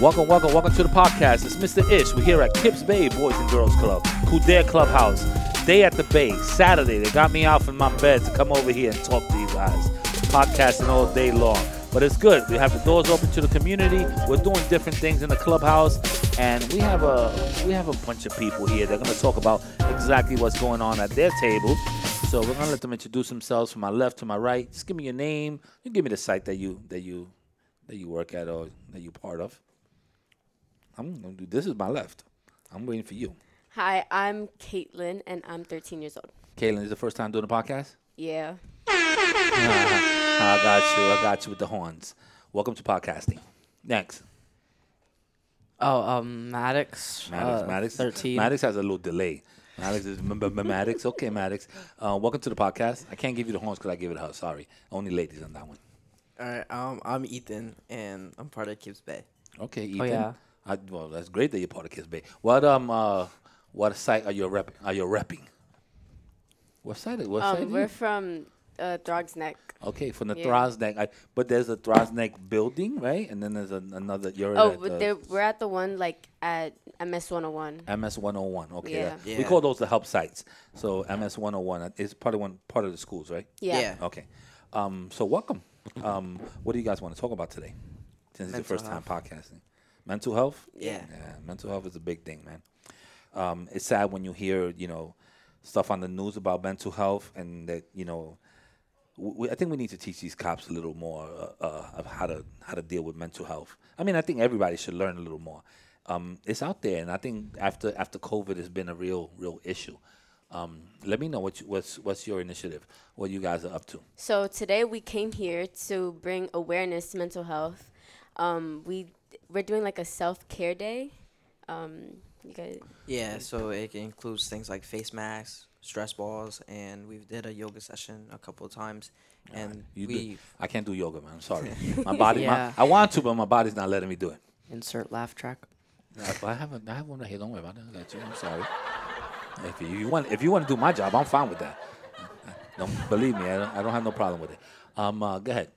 Welcome, welcome, welcome to the podcast. It's Mr. Ish. We're here at Kips Bay Boys and Girls Club, Kildare Clubhouse. Day at the Bay, Saturday. They got me out from my bed to come over here and talk to you guys. Podcasting all day long. But it's good. We have the doors open to the community. We're doing different things in the clubhouse, and we have a we have a bunch of people here. They're gonna talk about exactly what's going on at their table. So we're gonna let them introduce themselves from my left to my right. Just give me your name. You give me the site that you that you that you work at or that you're part of. I'm gonna do this is my left. I'm waiting for you. Hi, I'm Caitlin, and I'm 13 years old. Caitlin, is the first time doing the podcast? Yeah. I got you. I got you with the horns. Welcome to podcasting. Next, Oh, um, Maddox. Maddox. uh, Maddox. 13. Maddox has a little delay. Maddox is m- m- Maddox. Okay, Maddox. Uh, welcome to the podcast. I can't give you the horns because I gave it her. Sorry. Only ladies on that one. All right, um, I'm Ethan, and I'm part of Kips Bay. Okay, Ethan. Oh, yeah. I, well, that's great that you're part of Kips Bay. What um uh what site are you rep are you repping? What site? What site? Um, are we're you? from uh, Throg's Neck. Okay, from the Yeah. Throgs Neck. I, but there's a Throgs Neck building, right? And then there's an, another. You're Oh, at but the there- we're at the one like at MS 101. MS 101. Okay, Yeah. that- we call those the help sites. So MS 101 is part of one part of the schools, right? Yeah. Yeah. Okay. Um, so welcome. Um, what do you guys want to talk about today? Since it's Mental your first time podcasting, mental health. Yeah. Yeah, mental health is a big thing, man. Um, it's sad when you hear, you know, stuff on the news about mental health, and that you know, we, I think we need to teach these cops a little more uh, uh, of how to how to deal with mental health. I mean, I think everybody should learn a little more. Um, it's out there, and I think after after COVID has been a real real issue. Um, let me know what you, what's what's your initiative, what you guys are up to. So today we came here to bring awareness to mental health. Um, we we're doing like a self care day. Um, you guys, Yeah, so it includes things like face masks, stress balls, and we did a yoga session a couple of times. And You do- I can't do yoga, man. I'm sorry. My body, Yeah. my, I want to, but my body's not letting me do it. Insert laugh track. I, I have a, I have one right here. Don't worry about it. I got you. I'm sorry. If you, you want, if you want to do my job, I'm fine with that. Don't believe me. I don't, I don't have no problem with it. Um, uh, go ahead.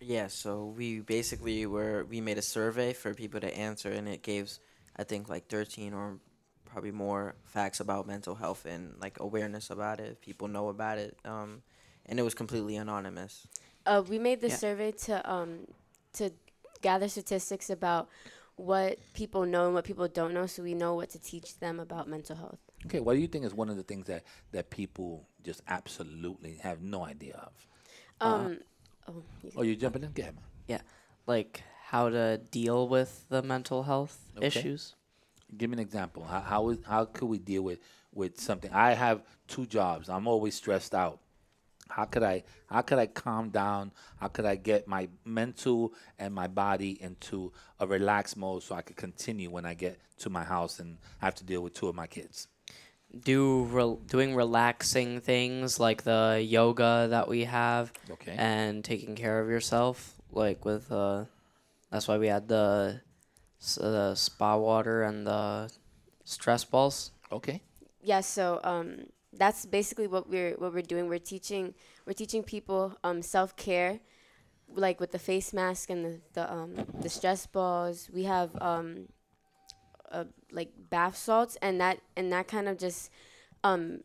Yeah, so we basically were, we made a survey for people to answer, and it gave, I think, like 13 or probably more facts about mental health and like awareness about it. People know about it. Um, and it was completely anonymous. uh, we made the Yeah. survey to um to gather statistics about what people know and what people don't know, so we know what to teach them about mental health. Okay. What do you think is one of the things that that people just absolutely have no idea of? Um, oh, you Oh, you jumping in? Go ahead, man. Yeah. Like how to deal with the mental health Okay. issues. Give me an example. How how, is, how could we deal with with something? I have two jobs. I'm always stressed out. How could I how could I calm down? How could I get my mental and my body into a relaxed mode so I could continue when I get to my house and have to deal with two of my kids? Do rel doing relaxing things like the yoga that we have Okay. and taking care of yourself. Like with uh, that's why we had the s- the spa water and the stress balls. Okay. yeah so um that's basically what we're what we're doing we're teaching we're teaching people um self-care like with the face mask and the, the um the stress balls we have um uh, like bath salts and that and that kind of just um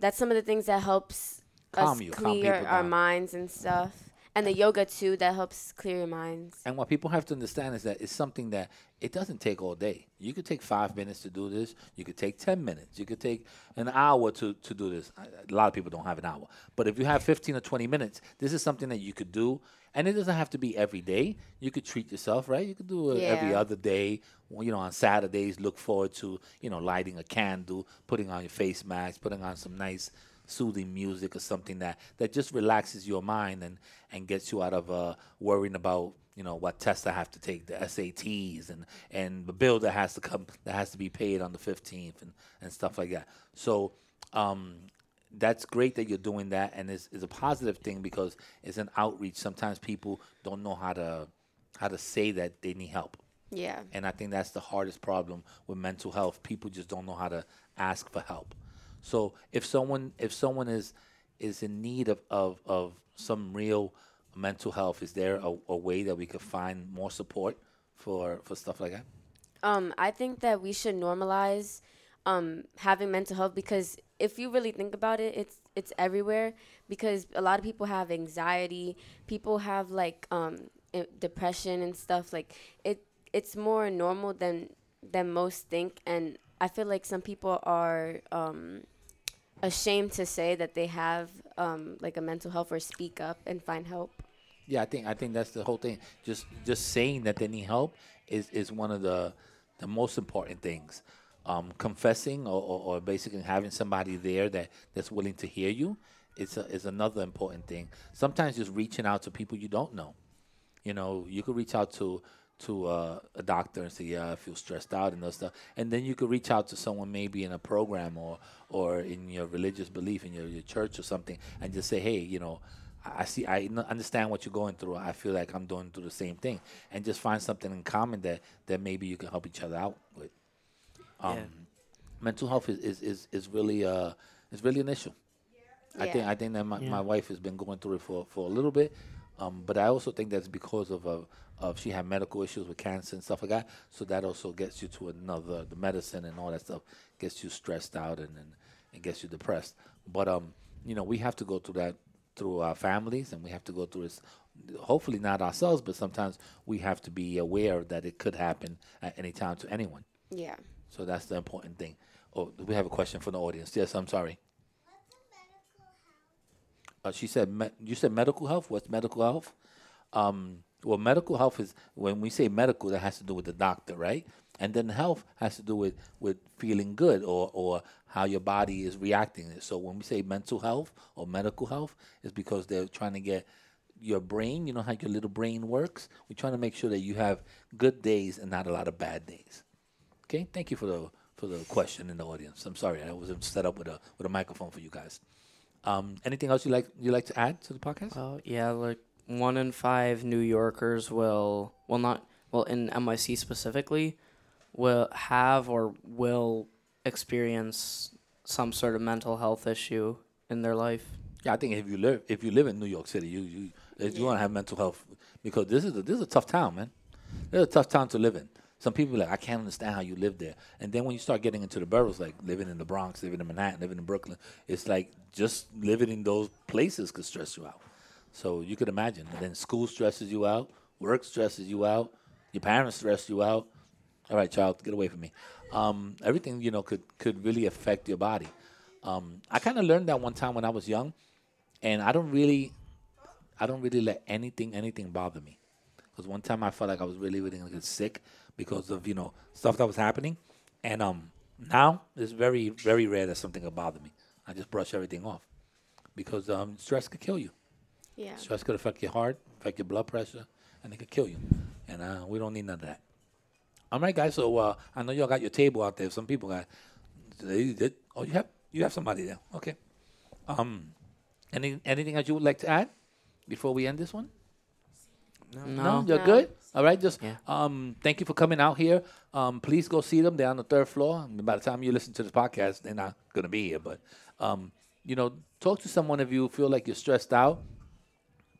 that's some of the things that helps Calm us you, calm clear people our down. minds and stuff and the yoga too that helps clear your minds And what people have to understand is that it's something that it doesn't take all day. You could take five minutes to do this. You could take 10 minutes. You could take an hour to, to do this. A lot of people don't have an hour. But if you have 15 or 20 minutes, this is something that you could do. And it doesn't have to be every day. You could treat yourself, right? You could do it every other day. You know, on Saturdays, look forward to, you know, lighting a candle, putting on your face mask, putting on some nice soothing music or something that, that just relaxes your mind and, and gets you out of uh, worrying about you know what tests I have to take, the SATs and and the bill that has to come that has to be paid on the 15th and, and stuff like that. So um, that's great that you're doing that and it's, it's a positive thing because it's an outreach. Sometimes people don't know how to how to say that they need help. yeah And I think that's the hardest problem with mental health. People just don't know how to ask for help. So if someone if someone is is in need of, of, of some real mental health, is there a, a way that we could find more support for for stuff like that? Um, I think that we should normalize um, having mental health because if you really think about it, it's it's everywhere because a lot of people have anxiety, people have like um, i- depression and stuff. Like it, it's more normal than than most think, and I feel like some people are um, ashamed to say that they have um, like a mental health or speak up and find help. Yeah, I think I think that's the whole thing. Just just saying that they need help is is one of the the most important things. Um, confessing or, or, or basically having somebody there that that's willing to hear you is a, is another important thing. Sometimes just reaching out to people you don't know. You know, you could reach out to to uh, a doctor and say, "Yeah, I feel stressed out and those stuff," and then you could reach out to someone maybe in a program or or in your religious belief in your, your church or something, and just say, "Hey, you know, I see, I understand what you're going through. I feel like I'm going through the same thing," and just find something in common that that maybe you can help each other out with. Um, Yeah. Mental health is, is, is, is really uh is really an issue. Yeah. I think I think that my, Yeah. my wife has been going through it for, for a little bit, um, but I also think that's because of uh, of she had medical issues with cancer and stuff like that. So that also gets you to another the medicine and all that stuff gets you stressed out and and, and gets you depressed. But um, you know, we have to go through that through our families, and we have to go through this. Hopefully not ourselves, but sometimes we have to be aware that it could happen at any time to anyone. Yeah. So that's the important thing. Oh, we have a question from the audience. Yes, I'm sorry. Uh, she said, me- you said medical health. What's medical health? Um, well, medical health is when we say medical, that has to do with the doctor, right? And then health has to do with, with feeling good or, or how your body is reacting. So when we say mental health or medical health, it's because they're trying to get your brain. You know how your little brain works. We're trying to make sure that you have good days and not a lot of bad days. Okay, thank you for the for the question in the audience. I'm sorry I wasn't set up with a with a microphone for you guys. Um, anything else you like you like to add to the podcast? Oh yeah, like one in five New Yorkers will, well, not well in MIC specifically, will have or will experience some sort of mental health issue in their life. Yeah, I think if you live if you live in New York City, you you you want to have mental health because this is a, this is a tough town, man. It's a tough town to live in. Some people are like I can't understand how you live there, and then when you start getting into the boroughs, like living in the Bronx, living in Manhattan, living in Brooklyn, it's like just living in those places could stress you out. So you could imagine. And then school stresses you out, work stresses you out, your parents stress you out. All right, child, get away from me. Um, everything you know could could really affect your body. Um, I kind of learned that one time when I was young, and I don't really, I don't really let anything anything bother me. Because one time I felt like I was really really gonna get sick because of you know stuff that was happening, and um now it's very very rare that something will bother me. I just brush everything off because um, stress could kill you. Yeah. Stress could affect your heart, affect your blood pressure, and it could kill you. And uh, we don't need none of that. All right, guys. So uh, I know y'all got your table out there. Some people got. They did. Oh, you have you have somebody there. Okay. Um, any anything that you would like to add before we end this one? No. you're No. good. All right, just Yeah. um, thank you for coming out here. Um, please go see them. They're on the third floor. And by the time you listen to this podcast, they're not gonna be here. But um, you know, talk to someone if you feel like you're stressed out.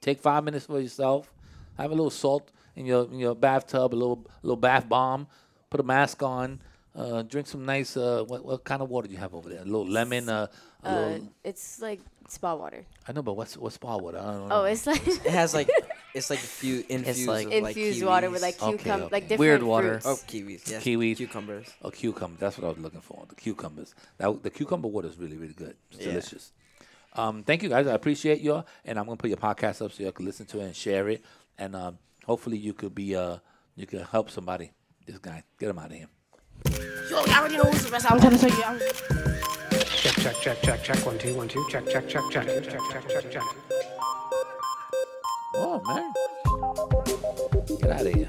Take five minutes for yourself. Have a little salt in your in your bathtub, a little little bath bomb. Put a mask on. Uh, drink some nice. Uh, what what kind of water do you have over there? A little lemon. Uh, a Uh, little, it's like spa water. I know, but what's what's spa water? I don't Oh, it's like It has like it's like a few infused like- of, like infused water with like Okay, cucumber, okay. like different Weird water. fruits. oh kiwis, yes, Kiwis. cucumbers. A cucumber. That's what I was looking for. The cucumbers. That the cucumber water is really really good. It's Yeah. delicious. Um, thank you guys. I appreciate you, and I'm gonna put your podcast up so you can listen to it and share it, and um, hopefully you could be uh you could help somebody. This guy, get him out of here. Yo, you already know who's the best. I'm trying to tell you. Check, check, check, check, check. One, two, one, two. Check, check, check, check, check, check, check, check. Oh man, get out of here.